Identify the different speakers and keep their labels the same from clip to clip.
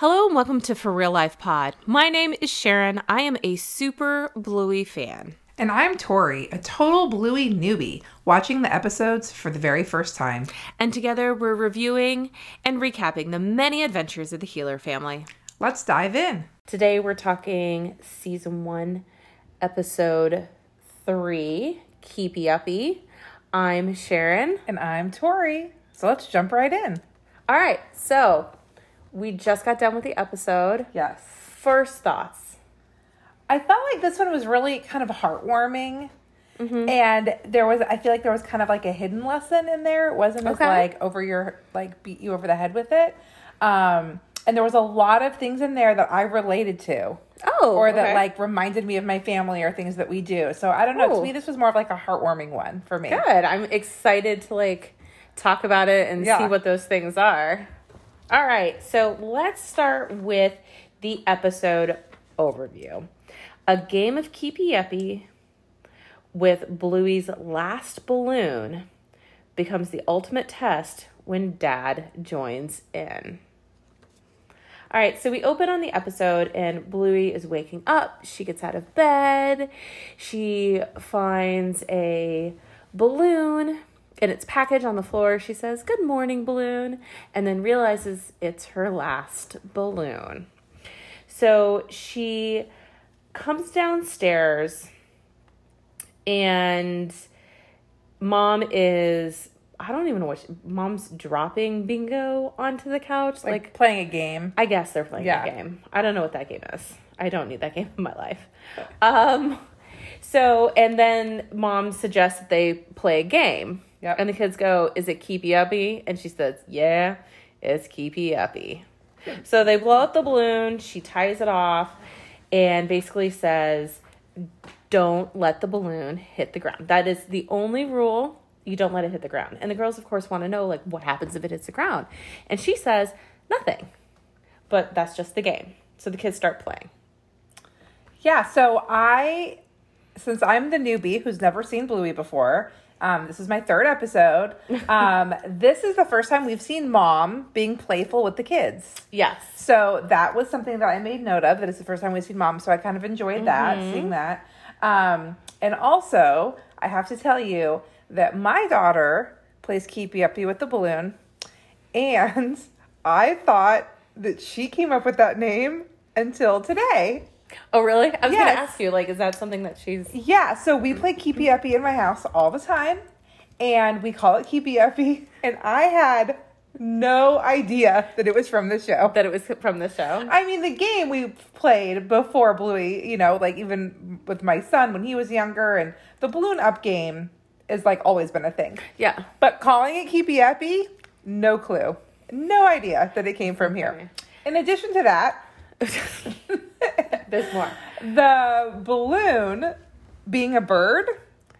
Speaker 1: Hello and welcome to For Real Life Pod. My name is Sharon. I am a super Bluey fan.
Speaker 2: And I'm Tori, a total Bluey newbie, watching the episodes for the very first time.
Speaker 1: And together we're reviewing and recapping the many adventures of the Heeler family.
Speaker 2: Let's dive in.
Speaker 1: Today we're talking season one, episode three, Keepy Uppy. I'm Sharon.
Speaker 2: And I'm Tori. So let's jump right in.
Speaker 1: All right, so we just got done with the episode.
Speaker 2: Yes.
Speaker 1: First thoughts.
Speaker 2: I felt like this one was really kind of heartwarming. And there was, I feel like there was kind of like a hidden lesson in there. It wasn't as like over your, like beat you over the head with it. Um, and there was a lot of things in there that I related to.
Speaker 1: Oh,
Speaker 2: or that
Speaker 1: okay.
Speaker 2: like reminded me of my family or things that we do. So I don't know.
Speaker 1: Oh.
Speaker 2: To me, this was more of like a heartwarming one for me.
Speaker 1: Good. I'm excited to like talk about it and
Speaker 2: Yeah.
Speaker 1: see what those things are. All right. So let's start with the episode overview. A game of keepy uppy with Bluey's last balloon becomes the ultimate test when dad joins in. All right, so we open on the episode, and Bluey is waking up. She gets out of bed. She finds a balloon in its package on the floor. She says, Good morning, balloon, and then realizes it's her last balloon. So she comes downstairs, and mom is. I don't even know what she, mom's dropping Bingo onto the couch.
Speaker 2: Like,
Speaker 1: like
Speaker 2: playing a game.
Speaker 1: I guess they're playing
Speaker 2: Yeah.
Speaker 1: a game. I don't know what that game is. I don't need that game in my life. Um, so and then mom suggests that they play a game.
Speaker 2: Yep.
Speaker 1: And the kids go, "Is it keepy uppy?" And she says, "Yeah, it's keepy uppy." So they blow up the balloon. She ties it off, and basically says, "Don't let the balloon hit the ground." That is the only rule. You don't let it hit the ground. And the girls, of course, want to know like what happens if it hits the ground. And she says, "Nothing." But that's just the game. So the kids start playing.
Speaker 2: Yeah, so I, since I'm the newbie who's never seen Bluey before, um, this is my third episode. Um, this is the first time we've seen mom being playful with the kids.
Speaker 1: Yes.
Speaker 2: So that was something that I made note of. That it's the first time we've seen mom, so I kind of enjoyed that, seeing that. Um, and also, I have to tell you that my daughter plays Keepy Uppy with the balloon, and I thought that she came up with that name until today.
Speaker 1: Oh, really? I was
Speaker 2: Yes.
Speaker 1: going to ask you, like, is that something that she's.
Speaker 2: Yeah, so we play Keepy Uppy in my house all the time, and we call it Keepy Uppy. And I had no idea that it was from the show.
Speaker 1: That it was from the show?
Speaker 2: I mean, the game we played before Bluey, you know, like even with my son when he was younger, and the balloon up game is like always been a thing.
Speaker 1: Yeah.
Speaker 2: But calling it Keepy Uppy, no clue, no idea that it came from here. In addition to that,
Speaker 1: There's more.
Speaker 2: the balloon being a bird.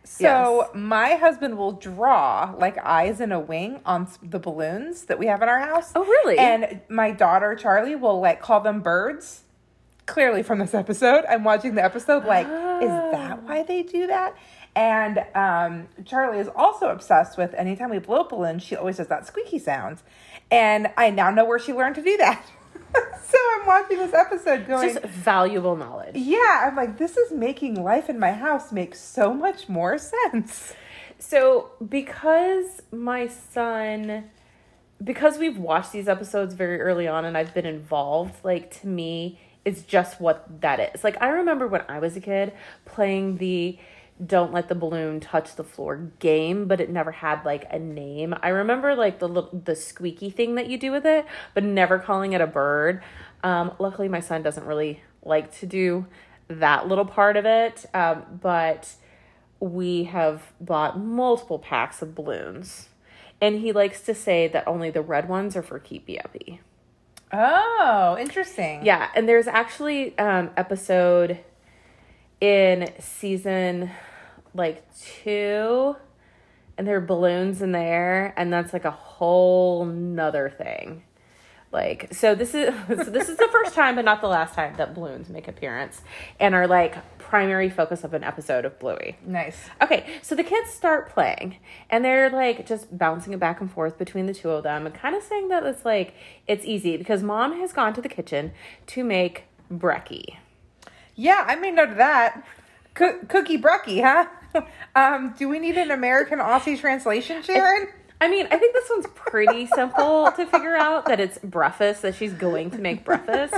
Speaker 2: So
Speaker 1: Yes.
Speaker 2: my husband will draw like eyes and a wing on the balloons that we have in our house.
Speaker 1: Oh, really?
Speaker 2: And my daughter Charlie will like call them birds. Clearly from this episode, I'm watching the episode like, is that why they do that? And um, Charlie is also obsessed with anytime we blow up balloons, she always does that squeaky sound. And I now know where she learned to do that. so I'm watching this episode going,
Speaker 1: Just valuable knowledge.
Speaker 2: yeah, I'm like, this is making life in my house make so much more sense.
Speaker 1: So, because my son, because we've watched these episodes very early on and I've been involved, like to me, it's just what that is. Like, I remember when I was a kid playing the don't let the balloon touch the floor game, but it never had like a name. I remember like the little, the squeaky thing that you do with it, but never calling it a bird. Um, luckily, my son doesn't really like to do that little part of it, um, but we have bought multiple packs of balloons. And he likes to say that only the red ones are for keepy uppy.
Speaker 2: Oh, interesting.
Speaker 1: Yeah, and there's actually um episode in season like 2 and there are balloons in there and that's like a whole nother thing. Like so this is so this is the first time but not the last time that balloons make appearance and are like primary focus of an episode of Bluey.
Speaker 2: Nice.
Speaker 1: Okay, so the kids start playing and they're like just bouncing it back and forth between the two of them and kind of saying that it's like it's easy because mom has gone to the kitchen to make brekkie.
Speaker 2: Yeah, I made note of that. Co- cookie Brucky, huh? um, do we need an American Aussie translation, Sharon?
Speaker 1: I mean, I think this one's pretty simple to figure out that it's breakfast, that she's going to make breakfast.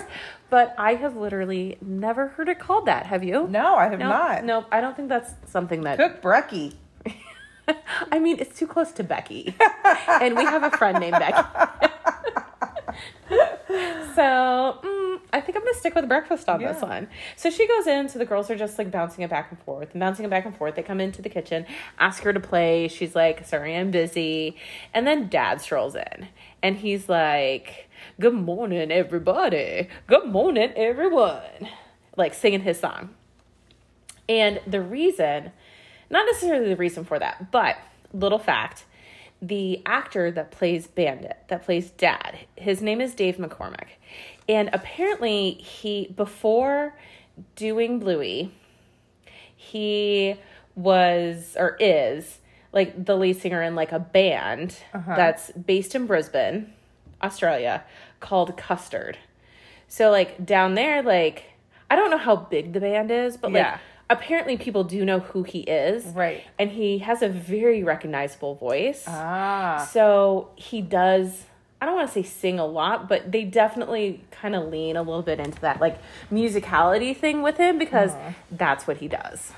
Speaker 1: But I have literally never heard it called that. Have you?
Speaker 2: No, I have
Speaker 1: No,
Speaker 2: not.
Speaker 1: No, I don't think that's something that.
Speaker 2: Cook Brucky.
Speaker 1: I mean, it's too close to Becky. and we have a friend named Becky. so mm, I think I'm to stick with breakfast on this one. So she goes in, so the girls are just like bouncing it back and forth and bouncing it back and forth. They come into the kitchen, ask her to play. She's like, sorry, I'm busy. And then dad strolls in and he's like, good morning, everybody. Good morning, everyone. Like singing his song. And the reason, not necessarily the reason for that, but little fact the actor that plays Bandit, that plays Dad, his name is Dave McCormack. And apparently, he, before doing Bluey, he was or is like the lead singer in like a band that's based in Brisbane, Australia, called Custard. So like down there, like I don't know how big the band is, but like
Speaker 2: Yeah.
Speaker 1: apparently people do know who he is.
Speaker 2: Right.
Speaker 1: And he has a very recognizable voice.
Speaker 2: Ah.
Speaker 1: So he does I don't want to say sing a lot, but they definitely kind of lean a little bit into that like musicality thing with him because uh-huh. that's what he does.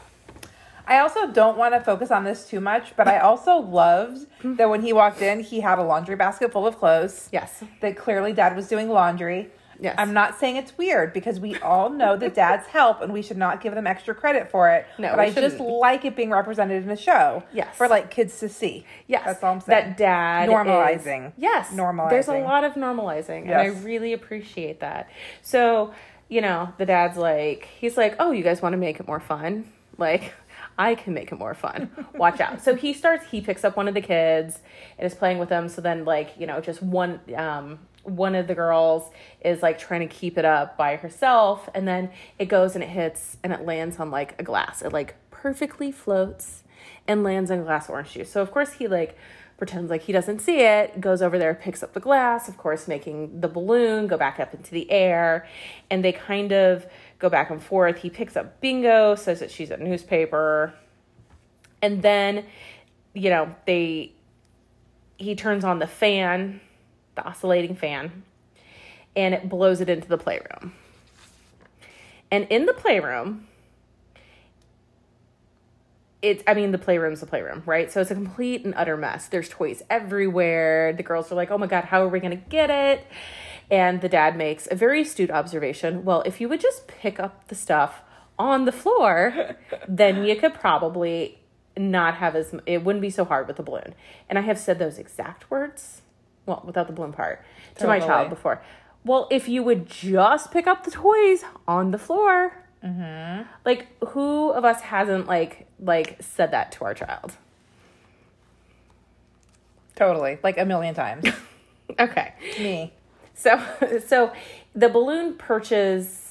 Speaker 2: I also don't want to focus on this too much, but I also loved that when he walked in, he had a laundry basket full of clothes.
Speaker 1: Yes.
Speaker 2: That clearly dad was doing laundry.
Speaker 1: Yes.
Speaker 2: I'm not saying it's weird because we all know that dads help and we should not give them extra credit for it.
Speaker 1: No,
Speaker 2: but I just
Speaker 1: shouldn't.
Speaker 2: like it being represented in a show.
Speaker 1: Yes.
Speaker 2: For like kids to see.
Speaker 1: Yes.
Speaker 2: That's all I'm saying.
Speaker 1: That dad
Speaker 2: Normalizing.
Speaker 1: is- yes.
Speaker 2: Normalizing.
Speaker 1: There's a lot of normalizing. And I really appreciate that. So, you know, the dad's like, he's like, oh, you guys want to make it more fun? Like, I can make it more fun. Watch out. So he starts, he picks up one of the kids and is playing with them. So then, like, you know, just one, um, one of the girls is like trying to keep it up by herself. And then it goes and it hits and it lands on like a glass. It like perfectly floats and lands on glass orange juice. So of course he like pretends like he doesn't see it, goes over there, picks up the glass, of course making the balloon go back up into the air, and they kind of go back and forth. He picks up Bingo, says that she's a newspaper, and then you know, they he turns on the fan, the oscillating fan, and it blows it into the playroom. And in the playroom, it's I mean the playroom's the playroom, right? So it's a complete and utter mess. There's toys everywhere. The girls are like, "Oh my god, how are we going to get it?" And the dad makes a very astute observation. Well, if you would just pick up the stuff on the floor, then you could probably not have as it wouldn't be so hard with the balloon. And I have said those exact words, well, without the balloon part, to my child before. Well, if you would just pick up the toys on the floor, mm-hmm. like who of us hasn't like like said that to our child?
Speaker 2: Totally. Like a million times.
Speaker 1: Okay.
Speaker 2: Me.
Speaker 1: So so the balloon perches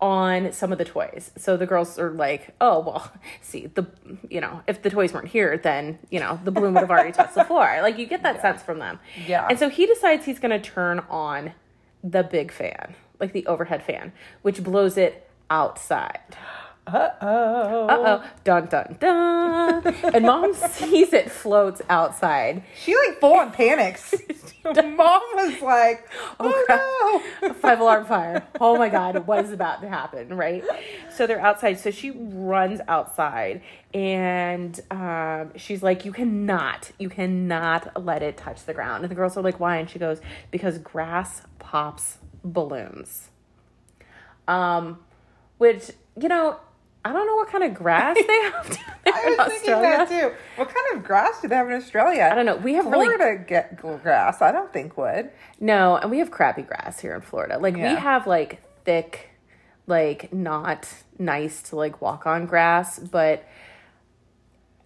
Speaker 1: on some of the toys. So the girls are like, "Oh, well, see, the you know, if the toys weren't here, then, you know, the balloon would have already touched the floor." Like you get that sense from them.
Speaker 2: Yeah.
Speaker 1: And so he decides he's going to turn on the big fan, like the overhead fan, which blows it outside.
Speaker 2: Uh-oh.
Speaker 1: Uh-oh. Dun dun dun. and mom sees it floats outside.
Speaker 2: She like full on panics. Mom was like, "Oh, no!"
Speaker 1: five alarm fire. Oh my god, what is about to happen, right? So they're outside. So she runs outside and um, she's like, You cannot, you cannot let it touch the ground. And the girls are like, Why? And she goes, Because grass pops balloons. Um, which, you know, I don't know what kind of grass they have down there
Speaker 2: I
Speaker 1: in
Speaker 2: was thinking that
Speaker 1: Australia.
Speaker 2: too. What kind of grass do they have in Australia?
Speaker 1: I don't know. We have really
Speaker 2: Florida get grass. I don't think would.
Speaker 1: No, and we have crappy grass here in Florida. Like
Speaker 2: Yeah.
Speaker 1: we have like thick, like not nice to like walk on grass, but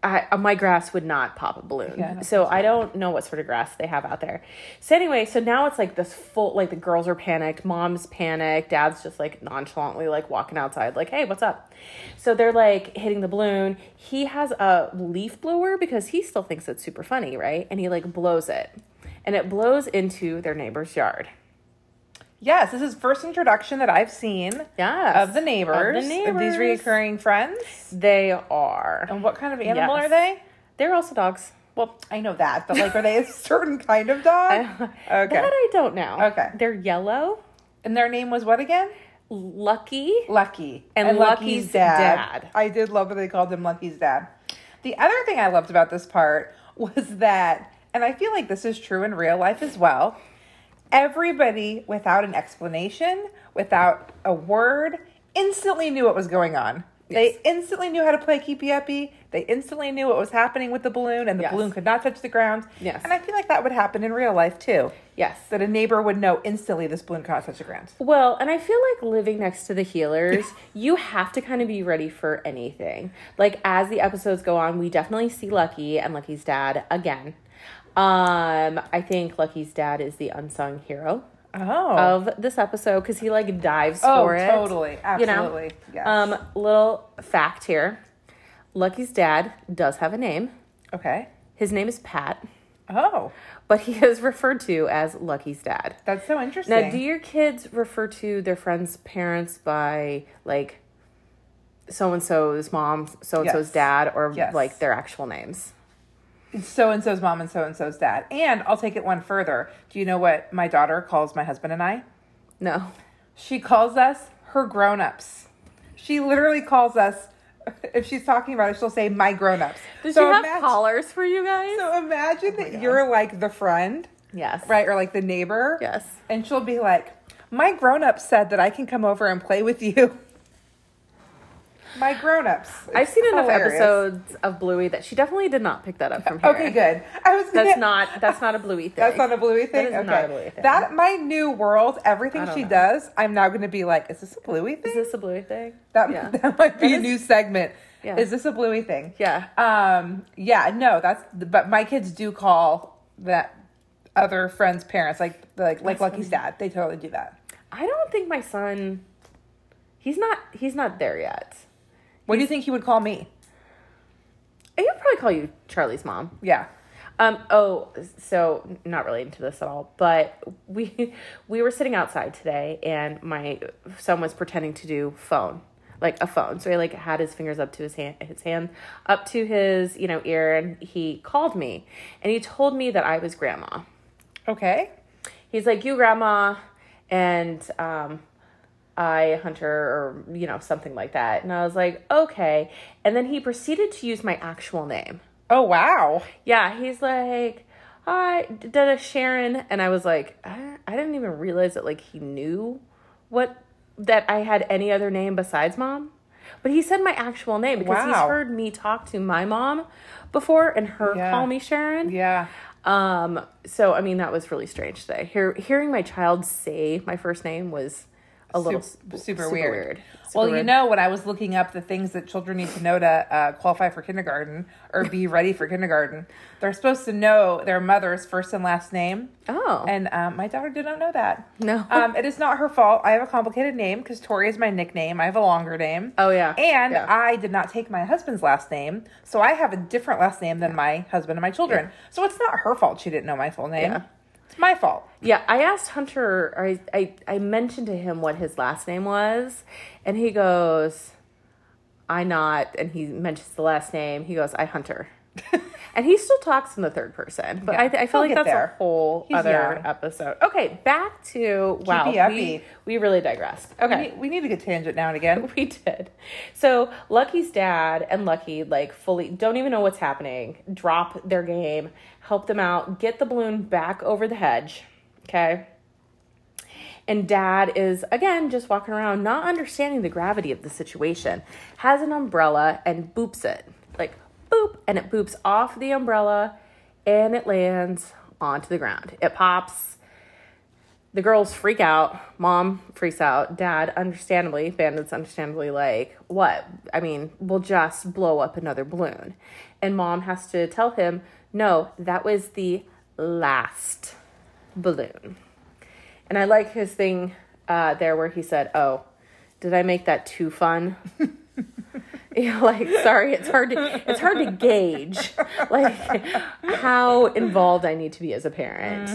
Speaker 1: I, uh, my grass would not pop a balloon.
Speaker 2: Yeah, I
Speaker 1: so I don't know what sort of grass they have out there. So anyway, so now it's like this full, like the girls are panicked, mom's panicked, dad's just like nonchalantly like walking outside, like, hey, what's up? So they're like hitting the balloon. He has a leaf blower because he still thinks it's super funny, right? And he like blows it. And it blows into their neighbor's yard.
Speaker 2: Yes, this is first introduction that I've seen
Speaker 1: Yes.
Speaker 2: of the neighbors,
Speaker 1: Of the
Speaker 2: these
Speaker 1: neighbors.
Speaker 2: reoccurring friends.
Speaker 1: They are.
Speaker 2: And what kind of animal
Speaker 1: Yes.
Speaker 2: are they?
Speaker 1: They're also dogs.
Speaker 2: Well, I know that, but like, are they a certain kind of dog?
Speaker 1: That I don't know.
Speaker 2: Okay.
Speaker 1: They're yellow,
Speaker 2: And their name was what again?
Speaker 1: lucky.
Speaker 2: Lucky.
Speaker 1: And Lucky's dad.
Speaker 2: I did love that they called him Lucky's dad. The other thing I loved about this part was that, and I feel like this is true in real life as well, everybody without an explanation, without a word, instantly knew what was going on.
Speaker 1: Yes.
Speaker 2: They instantly knew how to play keepy uppy. They instantly knew what was happening with the balloon, and the
Speaker 1: Yes.
Speaker 2: balloon could not touch the ground.
Speaker 1: Yes.
Speaker 2: And I feel like that would happen in real life too.
Speaker 1: Yes.
Speaker 2: That a neighbor would know instantly this balloon cannot touch the ground.
Speaker 1: Well, and I feel like living next to the Heelers, you have to kind of be ready for anything. Like as the episodes go on, we definitely see Lucky and Lucky's dad again. Um, I think Lucky's dad is the unsung hero
Speaker 2: Oh.
Speaker 1: of this episode because he like dives
Speaker 2: Oh,
Speaker 1: for it.
Speaker 2: totally.
Speaker 1: you know?
Speaker 2: Absolutely. Yes.
Speaker 1: Um, little fact here: Lucky's dad does have a name.
Speaker 2: okay.
Speaker 1: His name is Pat,
Speaker 2: Oh,
Speaker 1: but he is referred to as Lucky's dad.
Speaker 2: that's so interesting.
Speaker 1: Now, do your kids refer to their friends' parents by like so and so's mom, so and so's dad, or
Speaker 2: Yes.
Speaker 1: like their actual names?
Speaker 2: So and so's mom and so and so's dad. And I'll take it one further. Do you know what my daughter calls my husband and I?
Speaker 1: No.
Speaker 2: She calls us her grown ups. She literally calls us, if she's talking about it, she'll say my grown ups.
Speaker 1: Does
Speaker 2: so
Speaker 1: she have
Speaker 2: imagine,
Speaker 1: collars for you guys?
Speaker 2: So imagine oh that you're like the friend,
Speaker 1: yes.
Speaker 2: right? Or like the neighbor.
Speaker 1: Yes.
Speaker 2: And she'll be like, my grown ups said that I can come over and play with you. My grown ups.
Speaker 1: I've seen enough episodes of Bluey that she definitely did not pick that up from here.
Speaker 2: Okay, good. I was
Speaker 1: That's
Speaker 2: gonna-
Speaker 1: not that's not a Bluey thing.
Speaker 2: That's not a Bluey thing.
Speaker 1: That is
Speaker 2: okay.
Speaker 1: not a Bluey thing.
Speaker 2: That my new world, everything she
Speaker 1: know.
Speaker 2: does, I'm now going to be like, is this a Bluey thing?
Speaker 1: Is this a Bluey thing?
Speaker 2: that
Speaker 1: yeah.
Speaker 2: that might be
Speaker 1: That
Speaker 2: a
Speaker 1: is-
Speaker 2: new segment.
Speaker 1: Yeah.
Speaker 2: Is this a Bluey thing?
Speaker 1: Yeah.
Speaker 2: Um. Yeah. No. That's. But my kids do call that other friends' parents like like like
Speaker 1: That's
Speaker 2: Lucky's
Speaker 1: funny.
Speaker 2: dad. They totally do that.
Speaker 1: I don't think my son he's not he's not there yet.
Speaker 2: What do you think he would call me?
Speaker 1: He'd probably call you Charlie's mom.
Speaker 2: Yeah.
Speaker 1: Um. Oh, so not relating to this at all, but we we were sitting outside today, and my son was pretending to do phone, like a phone. So he like had his fingers up to his hand, his hand up to his you know ear, and he called me, and he told me that I was grandma.
Speaker 2: Okay.
Speaker 1: He's like, "You grandma," and um, I Hunter, or you know something like that. And I was like, "Okay." And then he proceeded to use my actual name.
Speaker 2: Oh wow.
Speaker 1: Yeah, he's like, "Hi, Dada Sharon," and I was like, I, I didn't even realize that like he knew what that I had any other name besides mom. But he said my actual name because he's heard me talk to my mom before and her
Speaker 2: Yeah.
Speaker 1: call me Sharon.
Speaker 2: Yeah.
Speaker 1: Um, so I mean that was really strange today. Hear, hearing my child say my first name was a little
Speaker 2: Sup-
Speaker 1: s-
Speaker 2: super, weird.
Speaker 1: Super
Speaker 2: well, you know, when I was looking up the things that children need to know to uh, qualify for kindergarten or be ready for kindergarten, they're supposed to know their mother's first and last name.
Speaker 1: Oh
Speaker 2: And um, my daughter did not know that.
Speaker 1: no.
Speaker 2: Um, it is not her fault. I have a complicated name because Tori is my nickname. I have a longer name.
Speaker 1: oh yeah.
Speaker 2: And
Speaker 1: Yeah.
Speaker 2: I did not take my husband's last name, so I have a different last name than my husband and my children. So it's not her fault she didn't know my full name.
Speaker 1: Yeah.
Speaker 2: It's my fault.
Speaker 1: Yeah, I asked Hunter, or I, I, I mentioned to him what his last name was, and he goes, I not, and he mentions the last name. He goes, I Hunter. and he still talks in the third person, but
Speaker 2: Yeah,
Speaker 1: I, I feel like that's
Speaker 2: there.
Speaker 1: a whole
Speaker 2: He's
Speaker 1: other
Speaker 2: young.
Speaker 1: episode. Okay, back to, wow, we, we really digressed.
Speaker 2: We
Speaker 1: Okay.
Speaker 2: need, we need a good tangent now and again.
Speaker 1: We did. So Lucky's dad and Lucky like fully don't even know what's happening. Drop their game, help them out, get the balloon back over the hedge. Okay. And dad is again just walking around, not understanding the gravity of the situation. Has an umbrella and boops it. Like boop, and it boops off the umbrella and it lands onto the ground. It pops the girls freak out. Mom freaks out. Dad, understandably, Bandit's understandably like, what? I mean, we'll just blow up another balloon. And mom has to tell him, no, that was the last balloon. And I like his thing uh, there where he said, oh, did I make that too fun? you know, like sorry it's hard to it's hard to gauge like how involved i need to be as a parent.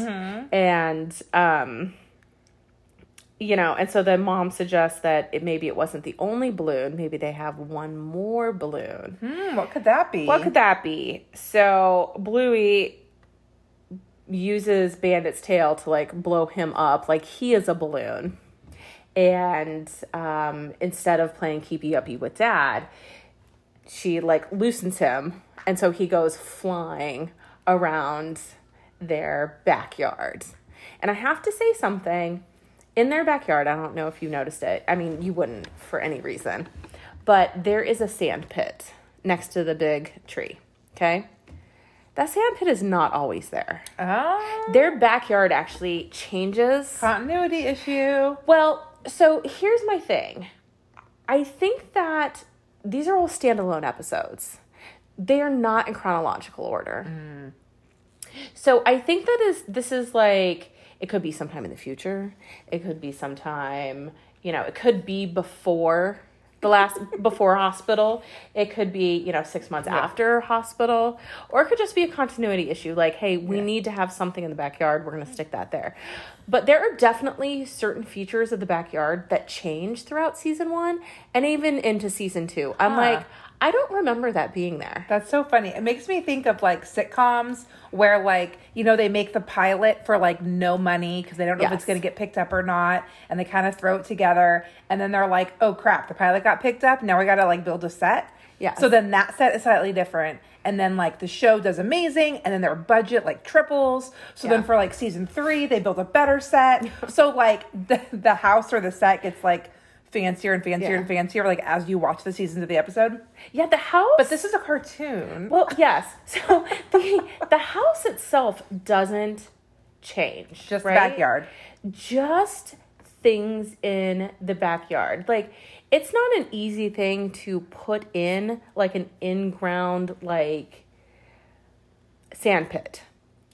Speaker 1: And um you know and so the mom suggests that it maybe it wasn't the only balloon maybe they have one more balloon.
Speaker 2: Hmm, what could that be?
Speaker 1: what could that be? So Bluey uses Bandit's tail to like blow him up like he is a balloon and um, instead of playing keepy uppy with dad she like loosens him. And so he goes flying around their backyard. And i have to say something. In their backyard i don't know if you noticed it. I mean you wouldn't for any reason. But there is a sand pit next to the big tree okay? That sand pit is not always there.
Speaker 2: Oh,
Speaker 1: their backyard actually changes.
Speaker 2: Continuity issue.
Speaker 1: well, so here's my thing. I think that these are all standalone episodes. They are not in chronological order. Mm. So I think that is this is like it could be sometime in the future. It could be sometime, you know, it could be before the last before hospital. It could be, you know, 6 months after hospital or it could just be a continuity issue like, hey, we need to have something in the backyard. We're going to stick that there. But there are definitely certain features of the backyard that change throughout season 1 and even into season 2. I'm
Speaker 2: Huh.
Speaker 1: like, I don't remember that being there.
Speaker 2: That's so funny. It makes me think of like sitcoms where like, you know, they make the pilot for like no money because they don't know if it's going to get picked up or not and they kind of throw it together and then they're like, "Oh crap, the pilot got picked up. Now we got to like build a set."
Speaker 1: Yeah.
Speaker 2: So then that set is slightly different and then like the show does amazing and then their budget like triples. So then for like season 3, they build a better set. so like the the house or the set gets like fancier and fancier
Speaker 1: Yeah.
Speaker 2: and fancier like as you watch the seasons of the episode.
Speaker 1: Yeah, the house
Speaker 2: But this is a cartoon.
Speaker 1: Well, yes. So the the house itself doesn't change.
Speaker 2: Just the
Speaker 1: right?
Speaker 2: backyard.
Speaker 1: Just things in the backyard. Like it's not an easy thing to put in like an in-ground like sand pit.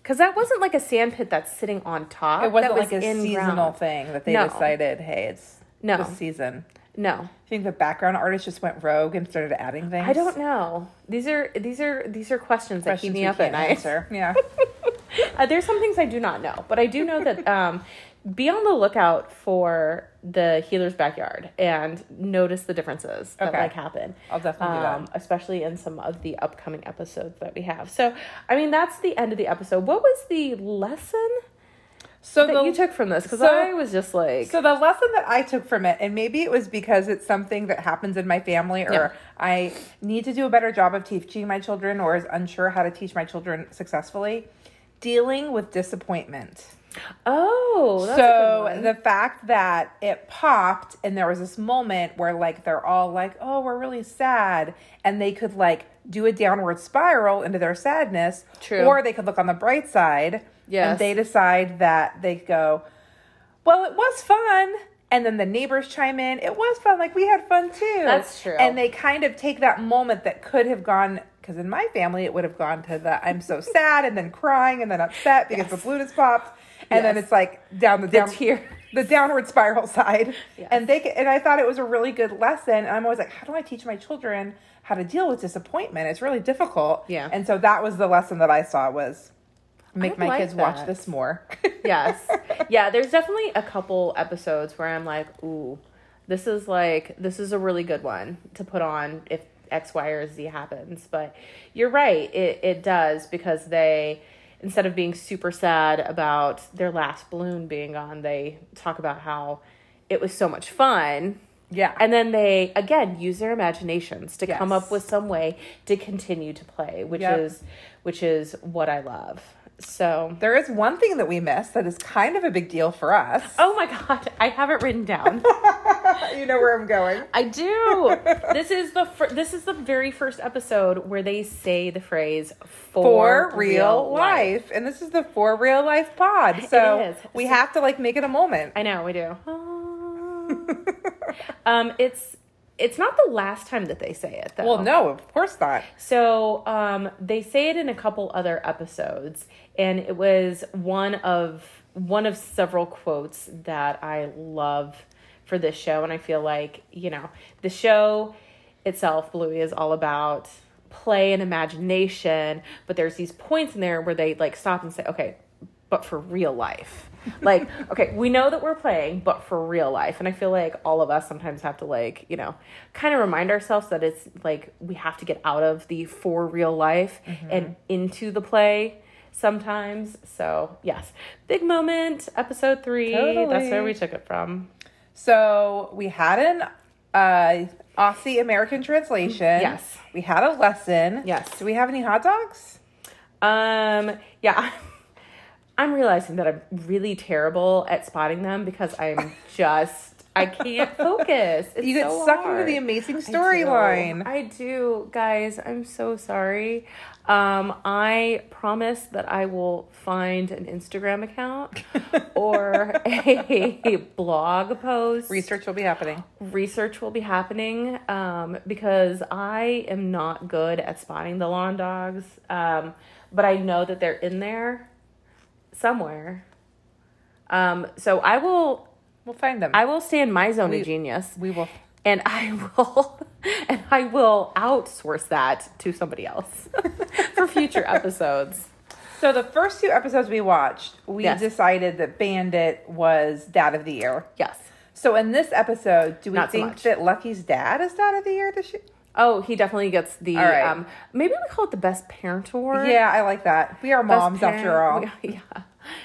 Speaker 1: Cuz that wasn't like a sand pit that's sitting on top.
Speaker 2: It wasn't
Speaker 1: That
Speaker 2: like a
Speaker 1: was in-ground.
Speaker 2: seasonal thing that they
Speaker 1: No.
Speaker 2: decided, hey, it's
Speaker 1: No.
Speaker 2: this season.
Speaker 1: No.
Speaker 2: I think the background artist just went rogue and started adding things.
Speaker 1: I don't know. These are these are these are questions, that keep me up at night.
Speaker 2: answer. Yeah.
Speaker 1: Uh, there's some things I do not know, but I do know that um, be on the lookout for the Heeler's backyard and notice the differences that
Speaker 2: Okay.
Speaker 1: like happen.
Speaker 2: I'll definitely do that.
Speaker 1: Um, especially in some of the upcoming episodes that we have. So, I mean, that's the end of the episode. What was the lesson
Speaker 2: So
Speaker 1: that
Speaker 2: the,
Speaker 1: you took from this? Because
Speaker 2: so-
Speaker 1: I was just like,
Speaker 2: so the lesson that I took from it, and maybe it was because it's something that happens in my family, or
Speaker 1: Yeah.
Speaker 2: I need to do a better job of teaching my children, or is unsure how to teach my children successfully, dealing with disappointment.
Speaker 1: oh,
Speaker 2: so the fact that it popped and there was this moment where like they're all like oh we're really sad and they could like do a downward spiral into their sadness
Speaker 1: True.
Speaker 2: or they could look on the bright side
Speaker 1: Yes.
Speaker 2: and they decide that they go well it was fun and then the neighbors chime in it was fun like we had fun too
Speaker 1: That's true.
Speaker 2: and they kind of take that moment that could have gone because in my family it would have gone to the i'm so sad and then crying and then upset because the balloon has popped and then it's like down the,
Speaker 1: the
Speaker 2: down
Speaker 1: tear.
Speaker 2: the downward spiral side.
Speaker 1: Yes.
Speaker 2: And they and I thought it was a really good lesson. And I'm always like, how do I teach my children how to deal with disappointment? It's really difficult.
Speaker 1: Yeah.
Speaker 2: And so that was the lesson that I saw was make my
Speaker 1: like
Speaker 2: kids watch this more.
Speaker 1: yes. Yeah, there's definitely a couple episodes where I'm like, ooh, this is like this is a really good one to put on if X, Y, or Z happens. But you're right, it it does because they instead of being super sad about their last balloon being gone, they talk about how it was so much fun.
Speaker 2: Yeah.
Speaker 1: And then they again use their imaginations to come up with some way to continue to play, which
Speaker 2: Yep.
Speaker 1: is which is what I love. So
Speaker 2: there is one thing that we missed that is kind of a big deal for us.
Speaker 1: Oh my god, I have it written down.
Speaker 2: you know where I'm going.
Speaker 1: I do. This is the fir- this is the very first episode where they say the phrase
Speaker 2: For real life. And this is the for real life pod. So we have to like make it a moment.
Speaker 1: I know we do. um, it's it's not the last time that they say it though.
Speaker 2: Well, no, of course not.
Speaker 1: So um, they say it in a couple other episodes, and it was one of one of several quotes that I love for this show, and I feel like you know the show itself, Bluey, is all about play and imagination, but there's these points in there where they like stop and say, okay, but for real life. Like, okay, we know that we're playing, but for real life. And I feel like all of us sometimes have to like, you know, kind of remind ourselves that it's like we have to get out of the for real life and into the play sometimes. So, yes. Big moment, episode 3. That's where we took it from.
Speaker 2: So we had an uh, Aussie American translation.
Speaker 1: Yes.
Speaker 2: We had a lesson.
Speaker 1: Yes.
Speaker 2: Do we have any hot dogs?
Speaker 1: Um, yeah, I'm realizing that I'm really terrible at spotting them because I'm just I can't focus. It's
Speaker 2: You get
Speaker 1: so
Speaker 2: sucked into the amazing storyline.
Speaker 1: I do, guys. I'm so sorry. Um, I promise that I will find an Instagram account or a blog post.
Speaker 2: Research will be happening.
Speaker 1: Research will be happening um, because I am not good at spotting the lawn dogs. Um, but I know that they're in there somewhere. Um, so I will
Speaker 2: We'll find them.
Speaker 1: I will stay in my zone
Speaker 2: We-
Speaker 1: of genius
Speaker 2: we will.
Speaker 1: and I will and I will outsource that to somebody else for future episodes.
Speaker 2: So the first two episodes we watched, we
Speaker 1: Yes.
Speaker 2: decided that Bandit was Dad of the Year.
Speaker 1: Yes.
Speaker 2: So in this episode, do we
Speaker 1: Not
Speaker 2: think
Speaker 1: much.
Speaker 2: that Lucky's dad is Dad of the Year this year?
Speaker 1: Oh, he definitely gets the
Speaker 2: All right.
Speaker 1: um maybe we call it the best parent award.
Speaker 2: Yeah, I like that. We are
Speaker 1: Best
Speaker 2: moms after all.
Speaker 1: parent- Yeah.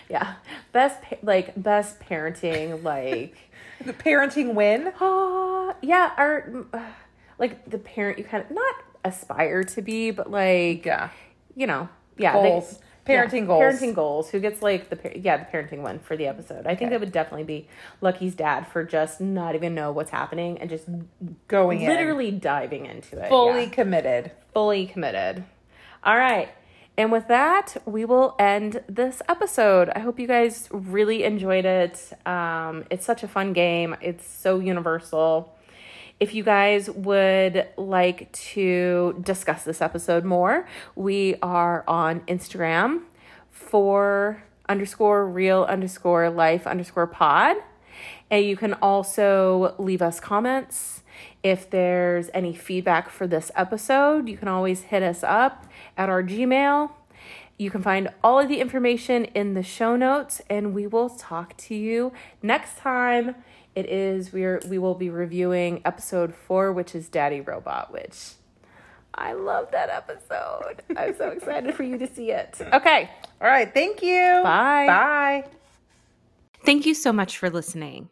Speaker 1: Yeah. Best pa- like best parenting like
Speaker 2: The parenting win.
Speaker 1: uh yeah, or uh, like the parent you kind of not aspire to be, but like
Speaker 2: Yeah.
Speaker 1: you know, yeah, they-
Speaker 2: Goals. Parenting
Speaker 1: yeah,
Speaker 2: goals.
Speaker 1: Parenting goals. Who gets like the par- yeah the parenting one for the episode? I think
Speaker 2: Okay.
Speaker 1: that would definitely be Lucky's dad for just not even know what's happening and just
Speaker 2: Going in.
Speaker 1: literally diving into it,
Speaker 2: Fully
Speaker 1: yeah.
Speaker 2: committed.
Speaker 1: fully committed. All right. And with that, we will end this episode. I hope you guys really enjoyed it. Um, it's such a fun game, it's so universal. If you guys would like to discuss this episode more, we are on Instagram for underscore real underscore life underscore pod. And you can also leave us comments. If there's any feedback for this episode, you can always hit us up at our Gmail. You can find all of the information in the show notes, and we will talk to you next time. It is we're we will be reviewing episode four, which is Daddy Robot, which I love that episode. I'm so excited for you to see it. Okay.
Speaker 2: All right. Thank you.
Speaker 1: Bye.
Speaker 2: Bye.
Speaker 1: Thank you so much for listening.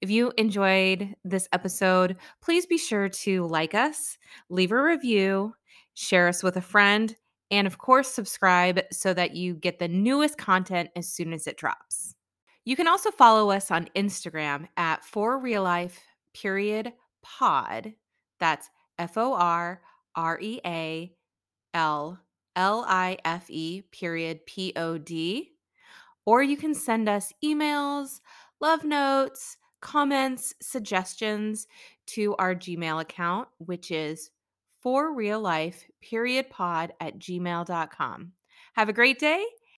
Speaker 1: If you enjoyed this episode, please be sure to like us, leave a review, share us with a friend, and of course, subscribe so that you get the newest content as soon as it drops. You can also follow us on Instagram at for real life period pod. That's F O R R E A L L I F E period P O D or you can send us emails, love notes, comments, suggestions to our Gmail account, which is for real life period pod at gmail.com. Have a great day